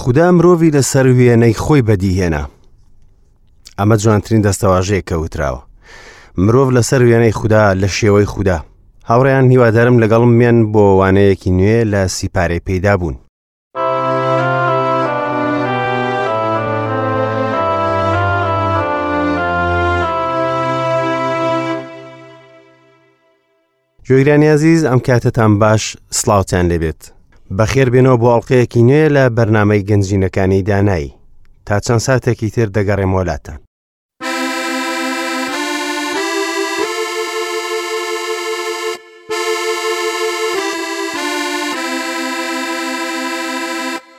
خودا مرۆڤی لەسەر وێنەی خۆی بەدیهێنا ئەمە جوانترین دەستەواژەیە کە وتراوە مرۆڤ لەسەر وێنەی خودا لە شێوەی خودا هاوڕیان هیوادارم لەگەڵم مێن بۆ وانەیەکی نوێ لە سیپارەی پێدا بوون گوێگرانی ئازیز ئەم کاتتان باش سلااوان لێبێت بەخێر بێنەوە بۆ ئەڵلقەیەکی نوێ لە بەرنمەی گەنجینەکانی دانایی تا چەند ساتێکی تر دەگەڕێم وەلاتان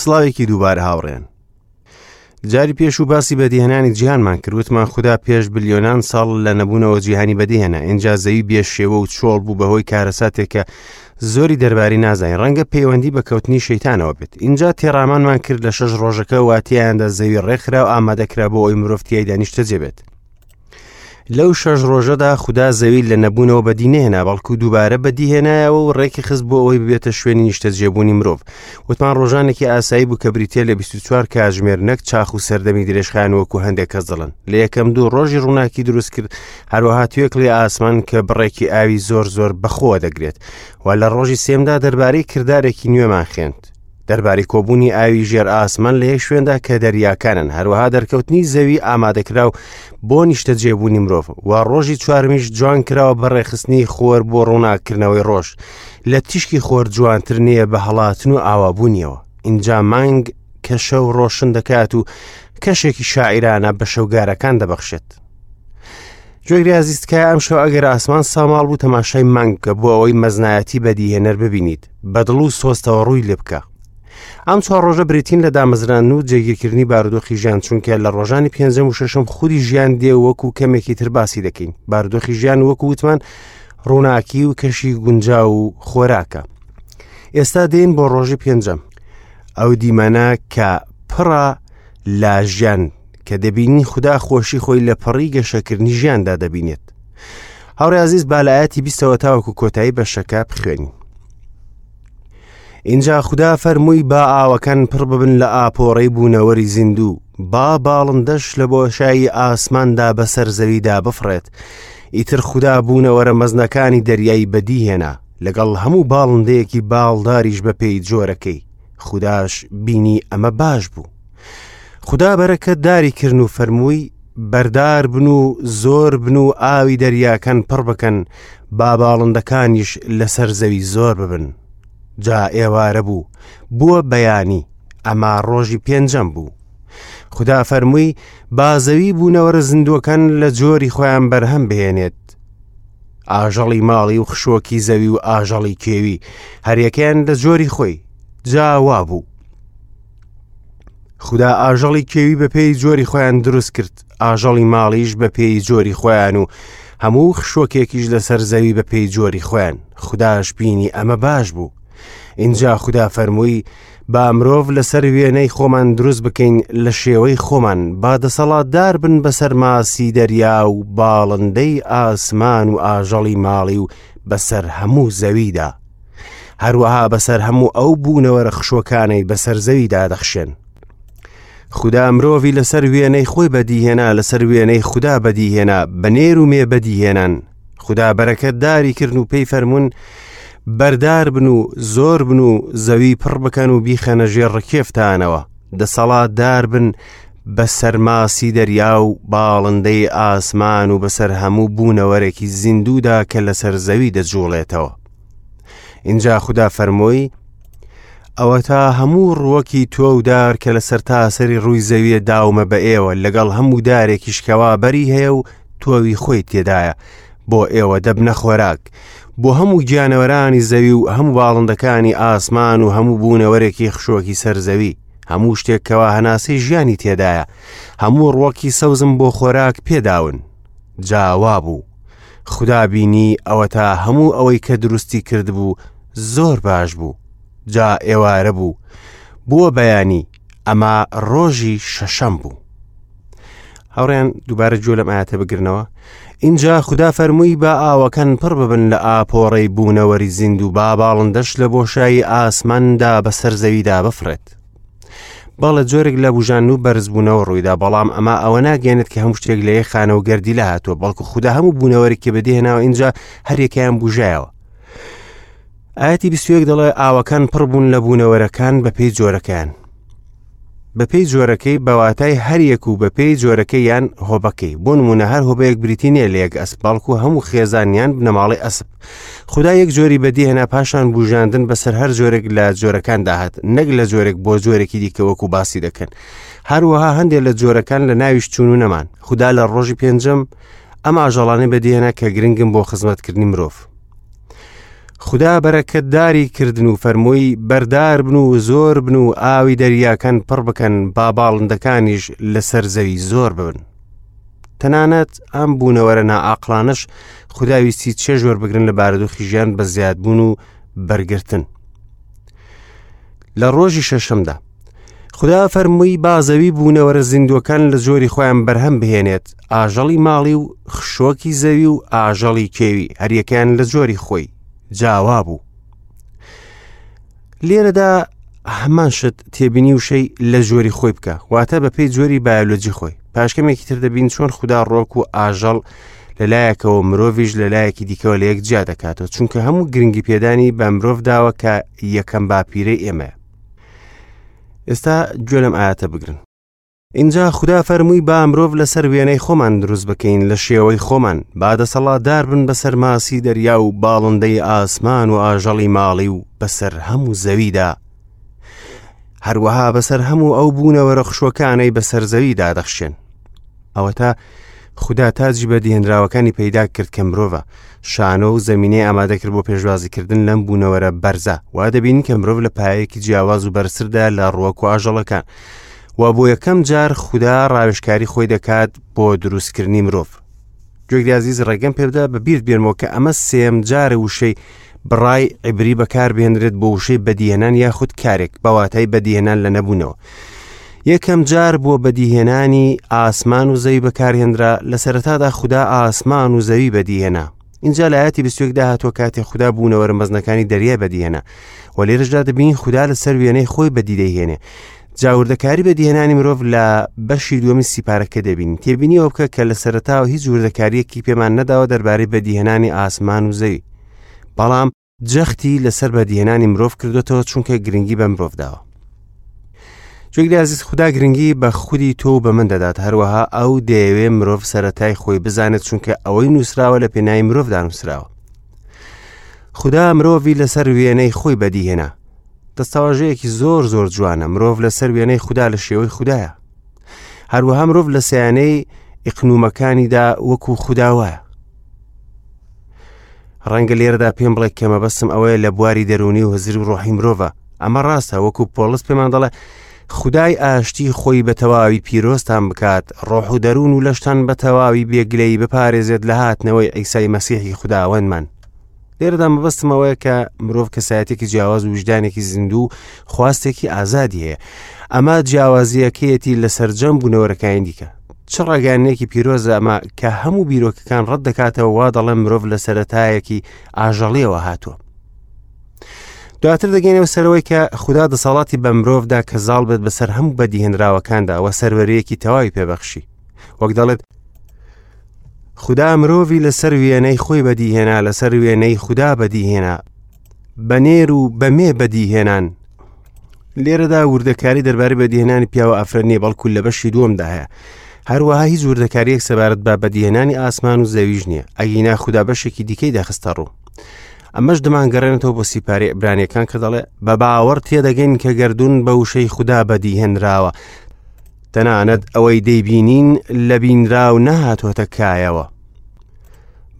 سڵاوێکی دووبارە هاوڕێن جاری پێش و باسی بەدیهێنانی جیهانمان کردوتمان خوددا پێش بلیۆنان ساڵ لە نەبوونەوە جیهانی بەدیهێنا ئینجا زەوی بێشێوە و چۆڵ بوو بەهۆی کارەساتێکە زۆری دەرباری نازانین ڕەنگە پەیوەندی بە کەوتنی شەیتانەوە بێت اینجا تێڕامانمان کرد لە شەش ڕۆژەکە واتیاندا زەوی ڕێکخرا و ئامادەکرا بۆ ئەوی مرۆڤتیای دانیشتە جێبێت لەو شەش ڕۆژەدا خوددا زەوی لە نەبوونەوە بەدی نێنا بەڵکو دووبارە بەدیهێنایەوە و ڕێکی خست بۆ ئەوەی ببێتە شوێنی نیشتەجێبوونی مرۆڤ وتمان ڕۆژانێکی ئاسایی بوو کە بریتە لە 24 کاژمێر نەک چاخ و سەردەمی درێژخان وەکو هەندێک کەس دڵن لە یەکەم دوو ڕۆژی ڕووناکی دروست کرد هەروەها توێکڵی ئاسمان کە بڕێکی ئاوی زۆر زۆر بەخۆوە دەگرێت و لە ڕۆژی سێمدا دەربارەی کردارێکی نوێمان خوێند دەربارەی کۆبوونی ئاوی ژێر ئاسمان لە یەک شوێندا کە دەریاکانن هەروەها دەرکەوتنی زەوی ئامادەکراو بۆ نیشتە جێبوونی مرۆڤ و ڕۆژی چوارمیش جوان کراوە بە ڕێخستنی خۆر بۆ ڕووناکردنەوەی ڕۆژ لە تیشکی خۆر جوانتر نییە بە هەڵاتن و ئاوابوونیەوە ئینجا مانگ کە شەو ڕۆشن دەکات و کەشێکی شاعرانە بە شەوگارەکان دەبەخشێت جۆگری ئازیزتکای ئەم شەو ئەگەر ئاسمان ساماڵ بوو تەماشای مانگ بکە بۆ ئەوەی مەزنایەتی بەدیهێنەر ببینیت بە دڵ و سۆستەوە ڕووی لێ بکە ئەم چوار ڕۆژە برێتین لە دامەزران و جێگیرکردنی بارودۆخی ژیان چونکە لە ڕۆژانی پێنجەم و شەشم خودی ژیان دێ وەکو کەمێکی تر باسی دەکەین بارودۆخی ژیان وەکو وتمان ڕووناکی و کەشی گونجا و خۆراکە ئێستا دێن بۆ ڕۆژی پێنجەم ئەو دیمەنە کە پڕە لە ژیان کە دەبینین خدا خۆشی خۆی لە پەڕی گەشەکردنی ژیاندا دەبینێت هاوڕێ عزیز با لە ئاەتی بیستەوە تاوەکو کۆتایی بەشەکە بخوێنین اینجا خدا فەرمووی با ئاوەکان پڕ ببن لە ئاپۆڕەی بوونەوەری زیندوو با باڵندەش لە بۆشایی ئاسماندا بەسەر زەویدا بفڕێت ئیتر خدا بوونەوەرە مەزنەکانی دەریایی بەدیهێنا لەگەڵ هەموو باڵندەیەکی باڵداریش بە پێی جۆرەکەی خداش بینی ئەمە باش بوو خودا بەرەکە داری کردن و فەرمووی بەردار بن و زۆر بن و ئاوی دەریاکەن پڕ بکەن با باڵندەکانیش لەسەر زەوی زۆر ببن جا ئێوارە بوو بووە بەیانی ئەما ڕۆژی پێنجەم بوو خدا فەرمووی بازەوی بوونەوەرە زیندووەکان لە جۆری خۆیان بەرهەم بهێنێت ئاژەڵی ماڵی و خشۆکی زەوی و ئاژەڵی کێوی هەریەکەیان لە جۆری خۆی جاوا بوو خدا ئاژەڵی کێوی بە پێی جۆری خۆیان دروست کرد ئاژەڵی ماڵیش بە پێی جۆری خۆیان و هەموو خشۆکێکیش لەسەر زەوی بە پێی جۆری خۆیان خداش بینی ئەمە باش بوو اینجا خدا فەرمووی با مرۆڤ لەسەر وێنەی خۆمان دروست بکەین لە شێوەی خۆمان با دەسەڵاتدار بن بەسەر ماسی دەریا و باڵندەی ئاسمان و ئاژەڵی ماڵی و بەسەر هەموو زەویدا هەروەها بەسەر هەموو ئەو بوونەوەرە خشۆکانەی بەسەر زەوی دادەخشێن خدا مرۆڤی لەسەر وێنەی خۆی بەدیهێنا لەسەر وێنەی خدا بەدیهێنا بە نێر و مێ بەدیهێنان خدا بەرەکەت داری کردن و پێی فەرمونون بەردار بن و زۆر بن و زەوی پڕ بکەن و بیخەنە ژێر ڕکێفتانەوە دەسەڵات دار بن بە سەرماسی دەریا و باڵندەی ئاسمان و بەسەر هەموو بوونەوەرەێکی زیندوودا کە لەسەر زەوی دەجوڵێتەوە اینجا خدا فەرمۆی ئەوەتا هەموو ڕووەکی تۆ و دار کە لە سەرتاسەری ڕووی زەویە داومە بە ئێوە لەگەڵ هەموو دارێکیش کەوا بەری هەیە و تۆوی خۆی تێدایە بۆ ئێوە دەبنە خۆراک بۆ هەموو گیانەوەرانی زەوی و هەموو باڵندەکانی ئاسمان و هەموو بوونەوەرێکی خشۆکی سەرزەوی هەموو شتێک کەوا هەناسەی ژیانی تێدایە هەموو ڕوەکی سەوزم بۆ خۆراک پێداون جاوا بوو خدا بینی ئەوەتا هەموو ئەوەی کە دروستی کردبوو زۆر باش بوو جا ئێوارە بوو بووە بەیانی ئەما ڕۆژی شەشەم بوو هەڕێن دووبارە جۆ لەم ئاەتە بگرنەوە اینجا خدا فەرمووی بە ئاوەکەن پڕ ببن لە ئاپۆڕەی بوونەوەری زیندوو با باڵندەش لە بۆشایی ئاسماندا بەسەر زەویدا بفرێت بەڵە جۆرێک لە بژان و بەرزبوونەوە ڕوویدا بەڵام ئەمە ئەوە ناگەێنێت کە هەموو شتێک لەیە خانەوە گردی لە هاتووە بەڵکو خوددا هەموو بوونەوەرێکی بەدێناوە اینجا هەرێکیان بژایەوە ئاەتی بیستێک دەڵێ ئاوەکان پڕبوون لە بوونەوەرەکان بە پێی جۆرەکان بەپی جۆرەکەی بەواتای هەریەک و بەپی جۆرەکە یان هۆبەکەی بۆ نمونە هەر هۆبەیەک بریتینە لە یەک ئەس باڵکو هەموو خێزانیان بنەماڵی ئەسب خدا یەک جۆری بەدی هێنا پاشان بژاندن بەسەر هەر جۆرێک لە جۆرەکان داهات نەک لە جۆرێک بۆ جۆرێکی دیکە وەکو باسی دەکەن هەروەها هەندێک لە جۆرەکان لە ناویش چون و نەمان خدا لە ڕۆژی پێنجم ئەم ئاژەڵانەی بەدیێنە کە گرنگم بۆ خزمەتکردنی مرۆڤ خدا بەرەکەتداری کردن و فەرمووی بەردار بن و زۆر بن و ئاوی دەریاکان پڕ بکەن با باڵندەکانیش لەسەر زەوی زۆر بن تەنانەت ئەم بوونەوەرە نائاقلانش خوداویستی چێژ وەربگرن لە بارودۆخی ژیان بە زیادبوون و بەرگتن لە ڕۆژی شەشەمدا خدا فەرمووی بازەوی بوونەوەرە زیندوەکان لە زۆری خۆیان بەرهەم بهێنێت ئاژەڵی ماڵی و خشۆکی زەوی و ئاژەڵی کێوی هەریەکەیان لە زۆری خۆی جاوا بوو لێرەدا هەمان شت تێبینی وشەی لە جۆری خۆی بکە واتە بە پێی جۆری بایۆلۆجی خۆی پاشکەمێکی تر دەبین چۆن خوددا ڕۆک و ئاژەڵ لەلایەکەوە مرۆڤش لە لایەکی دیکەوە لە یەک جیا دەکاتەوە چونکە هەموو گرنگی پێدانی بە مرۆڤ داوە کە یەکەم باپیرەی ئێمە ئێستا گوێ لەم ئاەتە بگرن ئینجا خودا فەرمووی با مرۆڤ لەسەر وێنەی خۆمان دروست بکەین لە شێوەی خۆمان با دەسەڵاتدار بن بەسەر ماسی دەریا و باڵندەی ئاسمان و ئاژەڵی ماڵی و بەسەر هەموو زەویدا هەروەها بەسەر هەموو ئەو بوونەوەرە خشوەکانەی بەسەر زەویدا دەخشێن ئەوەتا خدا تاجی بە دێنراوەکانی پەیدا کرد کە مرۆڤە شانۆ و زمینەی ئامادەکرد بۆ پێشوازیکردن لەم بوونەوەرە بەرزە وا دەبین کە مرۆڤ لە پایەکی جیاواز و بەرسردا لە ڕوەک و ئاژەڵەکان وە بۆ یەکەم جار خودا ڕاوێژکاری خۆی دەکات بۆ دروستکردنی مرۆڤ گوێگری عزیز ڕێگەم پێبدا بە بیرت بێنمەوە کە ئەمە سێم جارە وشەی بڕای عیبری بەکاربهێنرێت بۆ وشەی بەدیهێنان یاخود کارێک بەواتای بەدیهێنان لە نەبوونەوە یەکەم جار بۆ بەدیهێنانی ئاسمان و زەوی بەکارهێنرا لە سەرەتادا خوددا ئاسمان و زەوی بەدیهێنا اینجا لە ئاەتی بستێک داهاتوە کاتێ خوددا بوونەوەرە مەزنەکانی دەریای بەدیێنە و لێرشدا دەبین خوددا لە سەر وێنەی خۆی بەدیدەهێنێ جاوردەکاری بە دیێنانی مرۆڤ لە بەشی دووەمی سیپارەکە دەبین تێبینیەوە بکە کە لە سەرتاوە هیچ وردەکاریەکی پێمان نەداوە دەربارەی بەدیهێنانی ئاسمان و زەوی بەڵام جەختی لەسەر بەدیهێنانی مرۆڤ کردوێتەوە چونکە گرنگی بە مرۆڤ داوە جگرازیز خدا گرنگی بە خودی تۆ بە من دەدات هەروەها ئەو دەیەوێ مرۆڤ سەتای خۆی بزانێت چونکە ئەوەی نووسراوە لە پێناایی مرۆڤدا نووسراوە خدا مرۆڤی لەسەر وێنەی خۆی بەدیهێنا دەستاواژەیەکی زۆر زۆر جوانە مرۆڤ لەسەر وێنەی خوددا لە شێوەی خوددایە هەروەها مرۆڤ لە سیانەی ئیقنومەکانیدا وەکو خودداوایە ڕەنگە لێرەدا پێم بڵێ کە مەبەستم ئەوەیە لە بواری دەرونی و هزری و ڕۆحی مرۆڤە ئەمە ڕاستە وەکو پۆلس پێمان دەڵێ خدای ئاشتی خۆی بە تەواوی پیرۆستان بکات ڕۆح و دەروون و لەشتان بە تەواوی بێگلەی بپارێزێت لە هاتنەوەی ئەیسای مەسیحی خداوەندمان لێرەدا مەبەستمەوەیە کە مرۆڤ کەسایەتێکی جیاواز و وژدانێکی زیندوو و خواستێکی ئازادی هەیە ئەمە جیاوازیەکەیەتی لە سرجەم بوونەوەرەکانی دیکە چ ڕاگەیانێکی پیرۆزە ئەمە کە هەموو بیرۆکەکان ڕەت دەکاتەوە وا دەڵێن مرۆڤ لە سەتایەکی ئاژەڵیەوە هاتووە. دواتر دەگەینەوە سەرەوەی کە خوددا دەسەڵاتی بە مرۆڤدا کە زاڵ بێت بەسەر هەموو بەدیهێنراوەکاندا وە سەروەرەیەکی تەواوی پێبەخشی وەک دەڵێت خدا مرۆڤی لەسەر وێنەی خۆی بەدیهێنا لەسەر وێنەی خوددا بەدیهێنا بە نێر و بە مێ بەدیهێنان لێرەدا وردەکاری دەربارەی بەدیهێنانی پیاوە ئافرەت نیە بەڵکو لە بەشی دووەمدا هەیە هەروەها هیچ وردەکاریەک سەبارەت بە بەدیهێنانی ئاسمان و زەویش نییە ئەگینا خوددا بەشێکی دیکەی دەخستە ڕوو ئەمەش دەمانگەڕێنێتەوە بۆ سیپاری ئەبرانیەکان کە دەڵێ بە باوەڕ تێدەگەین کە گردون بە وشەی خوددا بەدیهێنراوە تەنانەت ئەوەی دەیبینین لە بینراو نەهاتۆتە کایەوە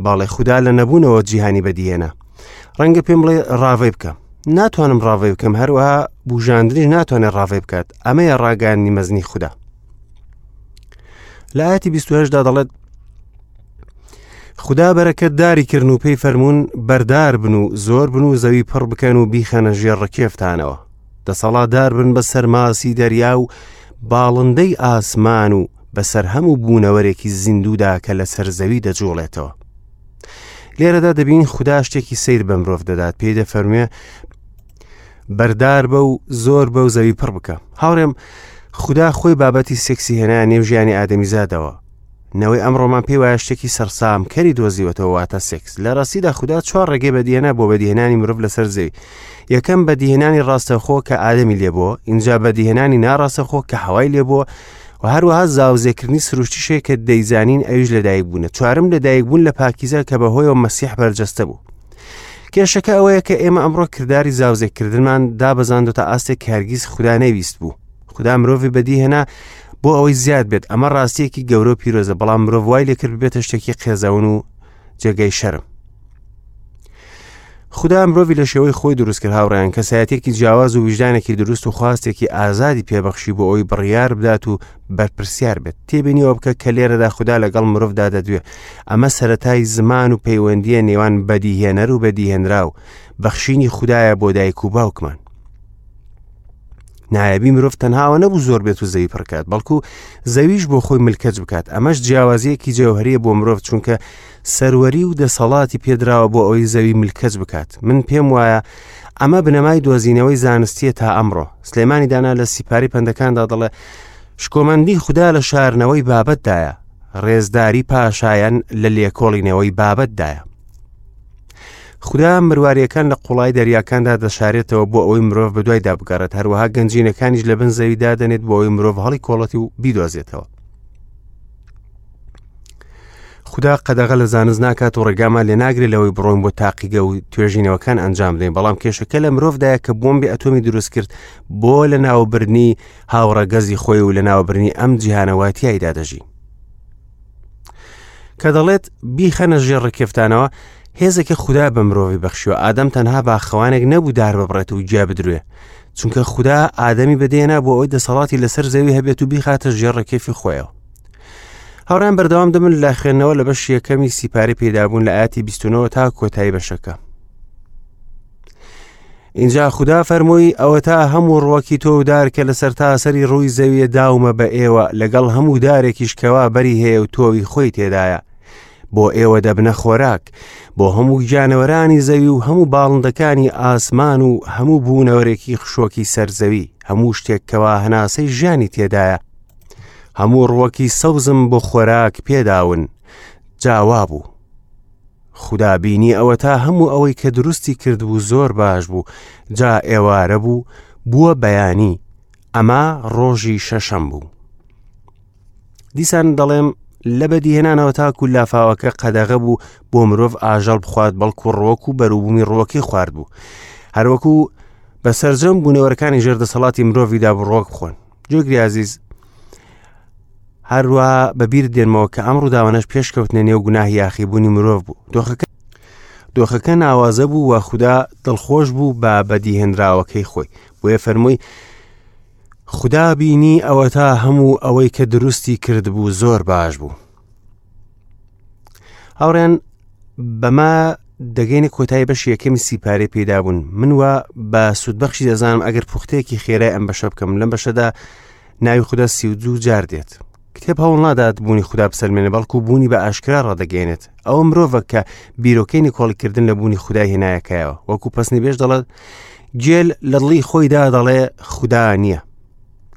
بەڵێ خوددا لە نەبوونەوە جیهانی بەدیهێنا ڕەنگە پێم بڵێ ڕاڤەی بکە ناتوانم ڕاڤەی بکەم هەروەها بژاندنی ناتوانێت ڕاڤەی بکات ئەمەیە ڕاگەانی مەزنی خوددا لە ئاەتی 28دا دەڵێت خدا بەرەکە داری کردن و پێی فەرمونون بەردار بن و زۆر بن و زەوی پڕ بکەن و بیخەنە ژێر ڕکێفتانەوە دەسەڵاتدار بن بە سەرماسی دەریا و باڵندەی ئاسمان و بەسەر هەموو بوونەوەرێکی زیندوودا کە لەسەر زەوی دەجوڵێتەوە لێرەدا دەبین خدا شتێکی سیر بە مرۆڤ دەدات پێی دەفەرموێ بەردار بە و زۆر بە و زەوی پڕ بکە هاوڕێم خدا خۆی بابەتی سێکسی هێنا نێو ژیانی ئادەمیزادەوە نەوەی ئەمڕۆمان پێی وایە شتێکی سەرسام کەری دۆزیوەتەوە واتە سێکس لە ڕاستیدا خوددا چوار ڕێگەی بەدیێنا بۆ بەدیهێنانی مرۆڤ لەسەر زەوی یەکەم بەدیهێنانی ڕاستەخۆ کە ئادەمی لێبووە اینجا بەدیهێنانی ناڕاستەخۆ کە هەوای لێبووە و هەروەها زاوزێکردنی سروشتیشێک کە دەیزانین ئەویش لەدایک بوونە چوارم لەدایک بوون لە پاکیزە کە بەهۆی و مەسیح بەرجەستە بوو کێشەکە ئەوەیە کە ئێمە ئەمڕۆ کردداری زاوزێکردنمان دابەزاندۆتە ئاستێک کارگیز خوددا نەویست بوو خدا مرۆڤی بەدیهێنا بۆ ئەوەی زیاد بێت ئەمە ڕاستیەکی گەورە و پیرۆزە بەڵام مرۆڤ وای لەکرد بێتە شتێکی قێزەون و جێگەی شەرم خدا مرۆڤی لە شێوەی خۆی دروست کرد هاوڕیان کەسایەتێکی جیاواز و ویژدانێکی دروست و خواستێکی ئازادی پێبەخشی بۆ ئەوی بڕیار بدات و بەرپرسیار بێت تێبینیەوە بکە کە لێرەدا خدا لەگەڵ مرۆڤدا دەدوێ ئەمە سەتای زمان و پەیوەندیە نێوان بەدیهێنەر و بەدیهێنرا و بەخشینی خدایە بۆ دایک و باوکمان نایەبی مرۆڤ تەنهاوە نەبوو زۆر بێت و زەوی پڕکات بەڵکو زەویش بۆ خۆی ملکەچ بکات ئەمەش جیاوازیەکی جەوهریە بۆ مرۆڤ چونکە سەروەری و دەسەڵاتی پێدراوە بۆ ئەوەی زەوی ملکەچ بکات من پێم وایە ئەمە بنەمای دۆزینەوەی زانستیە تا ئەمڕۆ سلێمانی دانا لە سیپاری پەندەکاندا دەڵێ شکۆمەندی خوددا لە شارنەوەی بابەتدایە ڕێزداری پاشایەن لە لێکۆڵینەوەی بابەتدایە خودا مرواریەکان لە قوڵای دەریاکاندا دەشارێتەوە بۆ ئەوەی مرۆڤ بە دوایدا بگەڕێت هەروەها گەنجینەکانیش لە بن زەوی دادەنێت بۆ ئەوەی مرۆڤ هەڵی کۆڵەتی و بیدۆزێتەوە خدا قەدەغە لە زانست ناکات و ڕێگامان لێ ناگرێ لەوەی بڕۆن بۆ تاقیگە و توێژینەوەکان ئەنجام دەین بەڵام کێشەکە لە مرۆڤدایە کە بۆم بێ ئەتۆمی دروست کرد بۆ لە ناوبرنی هاوڕەگەزی خۆی و لە ناوبرنی ئەم جیهانەواتیایدا دەژی کە دەڵێت بیخەنە ژێ ڕکێفتانەوە هێزێکە خوددا بە مرۆڤی بەخشیوە ئادەم تەنها باخەوانێک نەبوو دار ببڕێت و گیا بدروێ چونکە خوددا ئادەمی بەدێنا بۆ ئەوی دەسەڵاتی لەسەر زەوی هەبێت و بیخاتە ژێر ڕکێفی خۆیەوە هاوران بەردەوام دەمن لە خوێندنەوە لە بەش یەکەمی سیپاری پێدابوون لە ئاتی بیستونەوە تا کۆتایی بەشەکە اینجا خدا فەرمووی ئەوەتا هەموو ڕوەکی تۆ و دار کە لەسەر تاسەری ڕووی زەویە داومە بە ئێوە لەگەڵ هەموو دارێکیش کەوا بەری هەیە و تۆوی خۆی تێدایە بۆ ئێوە دەبنە خۆراک بۆ هەموو گیانەوەرانی زەوی و هەموو باڵندەکانی ئاسمان و هەموو بوونەوەرێکی خشۆکی سەرزەوی هەموو شتێکەوە هەناسەی ژیانی تێدایە هەموو ڕوەکی سەوزم بۆ خۆراک پێداون جاوا بوو خودا بینی ئەوەتا هەموو ئەوەی کە دروستی کردبوو زۆر باش بوو جا ئێوارە بوو بووە بەیانی ئەمە ڕۆژی شەشەم بوو دیسان دەڵێم لە بەدیهێنانەوە تاکو لافاوەکە قەدەغە بوو بۆ مرۆڤ ئاژەڵ بخوات بەڵکو ڕۆک و بەروبوومی ڕۆکی خوارد بوو هەروەکو بە سرجەم بوونەوەرەکانی ژێر دەسەڵاتی مرۆڤیدا بڕۆک بخۆن جۆگری عزیز هەروە بەبییر دێنمەوە کە ئەم ڕووداوانەش پێشکەوتنە نێو گوناهی یاخیبوونی مرۆڤ بوو دۆخەکە دۆخەکە ناوازە بوو وە خوددا دڵخۆش بوو بە بەدیهێنراوەکەی خۆی بۆیە فەرمووی خدا بینی ئەوە تا هەموو ئەوەی کە دروستی کرد بوو زۆر باش بوو هاوڕێن بەمە دەگەینە کۆتای بەش یەکەمی سیپارەی پێدا بوون من وە بە سوودبەخشی دەزانم ئەگەر پوختەیەکی خێرای ئەم بەشە بکەم لەم بەشەدا ناوی خوددا سی و دوو جار دێت کتێب هەوڵ نادات بوونی خوددا بسەلمێنە بەڵکو بوونی بە ئاشکرا ڕدەگەێنێت ئەوە مرۆڤە کە بیرۆکەی نکۆڵیکردن لە بوونی خوددا هێنایەکەیەوە وەکو پسنی بێژ دەڵێت گێل لە دڵی خۆیدا دەڵێ خوددا نییە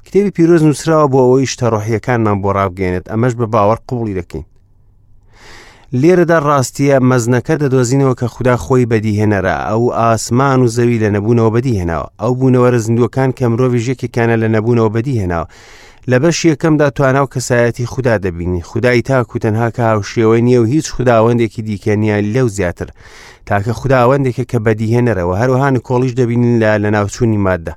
کتێبی پیرۆز نووسراوە بۆ ئەوەی شتە ڕۆحیەکانمان بۆ ڕابگەێنێت ئەمەش بە باوەڕ قوڵی دەکەین لێرەدا ڕاستیە مەزنەکە دەدۆزینەوە کە خوددا خۆی بەدیهێنەرە ئەو ئاسمان و زەوی لە نەبوونەوە بەدیهێناوە ئەو بوونەوەرە زیندوەکان کە مرۆڤ ژێکێکانە لە نەبوونەوە بەدیهێناوە لە بەش یەکەمدا توانا و کەسایەتی خوددا دەبینی خدای تاکو تەنها کە هاوشێوەی نییە و هیچ خداوەندێکی دیکە نییە لەو زیاتر تاکە خداوەندێکە کە بەدیهێنەرەوە هەروەها نکۆڵیش دەبینین لە لە ناوچوونی مادە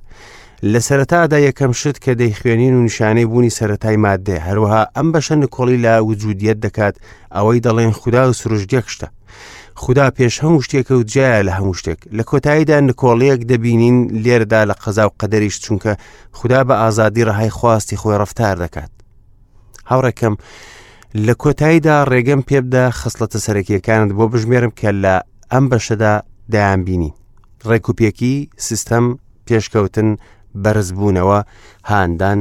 لە سەرەتادا یەکەم شت کە دەیخوێنین و نیشانەی بوونی سەرەتای مادێ هەروەها ئەم بەشە نکۆڵی لە وجودیت دەکات ئەوەی دەڵێن خوددا و سروشگەک شتە خدا پێش هەموو شتێکە و جیایە لە هەموو شتێک لە کۆتاییدا نکۆڵیەک دەبینین لێردا لە قەزا و قەدەریش چونکە خدا بە ئازادی ڕەهای خواستی خۆی ڕفتار دەکات هاوڕێکەم لە کۆتاییدا ڕێگەم پێبدا خستڵەتە سەرەکیەکانت بۆ بژمێرم کە لە ئەم بەشەدا دایان بینین ڕێکوپێکی سیستەم پێشکەوتن، بەرزبوونەوە، هاندان،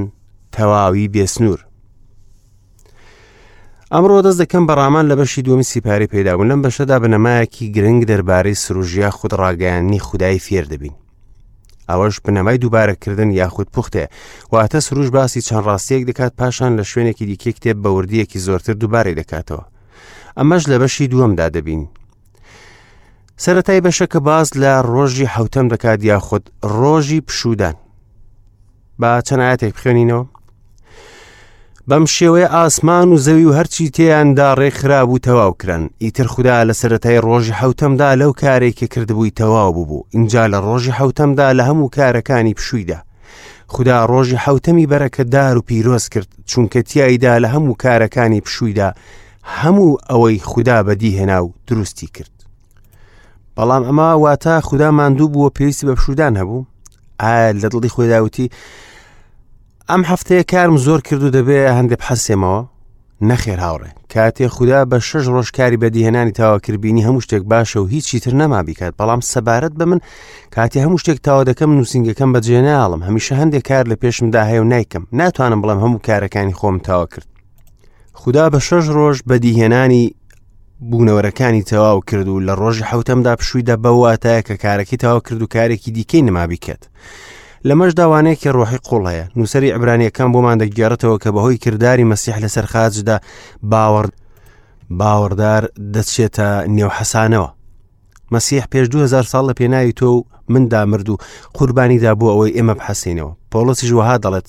تەواوی بێسنوور. ئەمڕۆ دەست دەکەم بە ڕامان لە بەشی دومی سیپاری پێدابوون لەم بەشەدا بنەمایەکی گرنگ دەربارەی سروژیا خود ڕاگەیاننی خودایی فێر دەبین ئەوەش بنەمای دووبارەکردن یاخود پوختێ واتە سروش باسی چەند ڕاستیەک دەکات پاشان لە شوێنێکی دیکە کتێب بەوردیەکی زۆرتر دووبارەی دەکاتەوە ئەمەش لە بەشی دووەمدا دەبین سەتای بەشە کە باز لە ڕۆژی حوتەم دەکات یاخود ڕۆژی پشودان با چەنایەتێک بخوێنینەوە بەم شێوەیە ئاسمان و زەوی و هەرچی تێیاندا ڕێکخرا بوو تەواو کران ئیتر خوددا لە سەتای ڕۆژی حوتەمدا لەو کارێکی کردبووی تەواو ببوو اینجا لە ڕۆژی حوتەمدا لە هەموو کارەکانی پشوویدا خدا ڕۆژی حوتەمی بەرەکەدار و پیرۆز کرد چونکە تاییدا لە هەموو کارەکانی پشوویدا هەموو ئەوەی خودا بەدی هێنا و دروستی کرد بەڵام ئەمە واتە خودا ماندوو بووە پێویستی بە پشودان هەبوو ئایا لە دڵی خۆداوتی ئەم هەفتەیە کارم زۆر کرد و دەبێ هەندێک حەسێمەوە نەخێر هاوڕێ کاتێ خوددا بە شەش ڕۆژکاری بەدیهێنانی تاواکردبینی هەموو شتێک باشە و هیچی تر نەما بیکات بەڵام سەبارەت بە من کاتی هەموو شتێک تاوا دەکەم نووسنگەکەم بە جێناڵم هەمیشە هەندێک کار لە پێشمدا هەیە و نیکەم ناتوانم بڵم هەموو کارەکانی خۆم تاوا کرد خودا بە شەش ڕۆژ بەدیهێنانی بوونەوەرەکانی تەواو کرد و لە ڕۆژی حوتەمدا پشوویدا بەواتایە کە کارەکەی تەواو کرد و کارێکی دیکەی نما بیکات. لەمەش داوانەیەکی ڕۆحی قوڵ هەیە نووسری عبرانیەکان بۆمان دەگێڕێتەوە کە بەهۆی کردداری مەسیح لەسەر خاجدا باوەڕ باوەڕدار دەچێتە نێو حەسانەوە. مەسیح پێش 2000 ساڵ لە پێناوی تۆ و مندا مرد و قوربانیدا بۆ ئەوەی ئێمە بحەسینەوە پۆڵەتیش وەها دەڵێت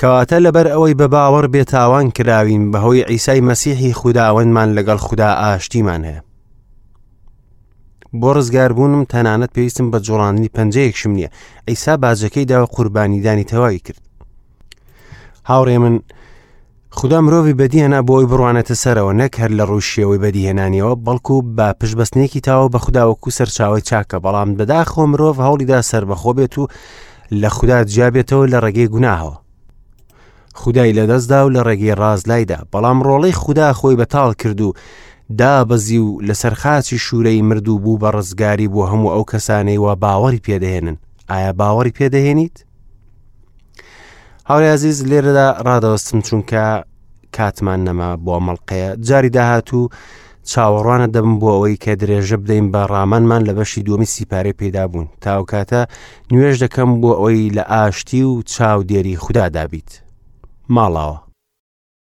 کەواتە لەبەر ئەوەی بە باوەڕ بێتاوان کراوین بەهۆی ئیسای مەسیحی خودداوەندمان لەگەڵ خوددا ئاشتیمان هەیە بۆ ڕزگاربوونم تەنانەت پێویستم بە جوڵاندنی پەنجەیەکشم نییە ئەیسا باجەکەی داوە قوربانیدانی تەواوی کرد هاوڕێ من خدا مرۆڤی بەدیهێنا بۆ ئەوی بڕوانێتە سەرەوە نەک هەر لە ڕووشیەوەی بەدیهێنانیەوە بەڵکو بە پشتبەستنێکی تاوە بە خداوەکو سەرچاوی چاکە بەڵام بەداخۆ مرۆڤ هەوڵیدا سربەخۆ بێت و لە خوددا جیابێتەوە لە ڕێگەی گوناهەوە خدای لەدەستدا و لە ڕێگەی ڕاز لایدا بەڵام ڕۆڵەی خوددا خۆی بەتاڵ کرد و دابەزی و لەسەر خاچی شوورەی مردوو بوو بە ڕزگاری بۆ هەموو ئەو کەسانەی وا باوەڕی پێدەهێنن ئایا باوەڕی پێدەهێنیت؟ هاوازیز لێرەدا ڕادەوەستم چونکە کاتمان نەما بۆ مەڵلقەیە جاری داهاتوو چاوەڕوانە دەبم بۆ ئەوەی کە درێژە بدەین بە ڕامانمان لە بەشی دومی سیپارەی پێدا بوون تاوکاتە نوێژ دەکەم بۆ ئەوەی لە ئاشتی و چاو دێری خوددا دابیت ماڵاوە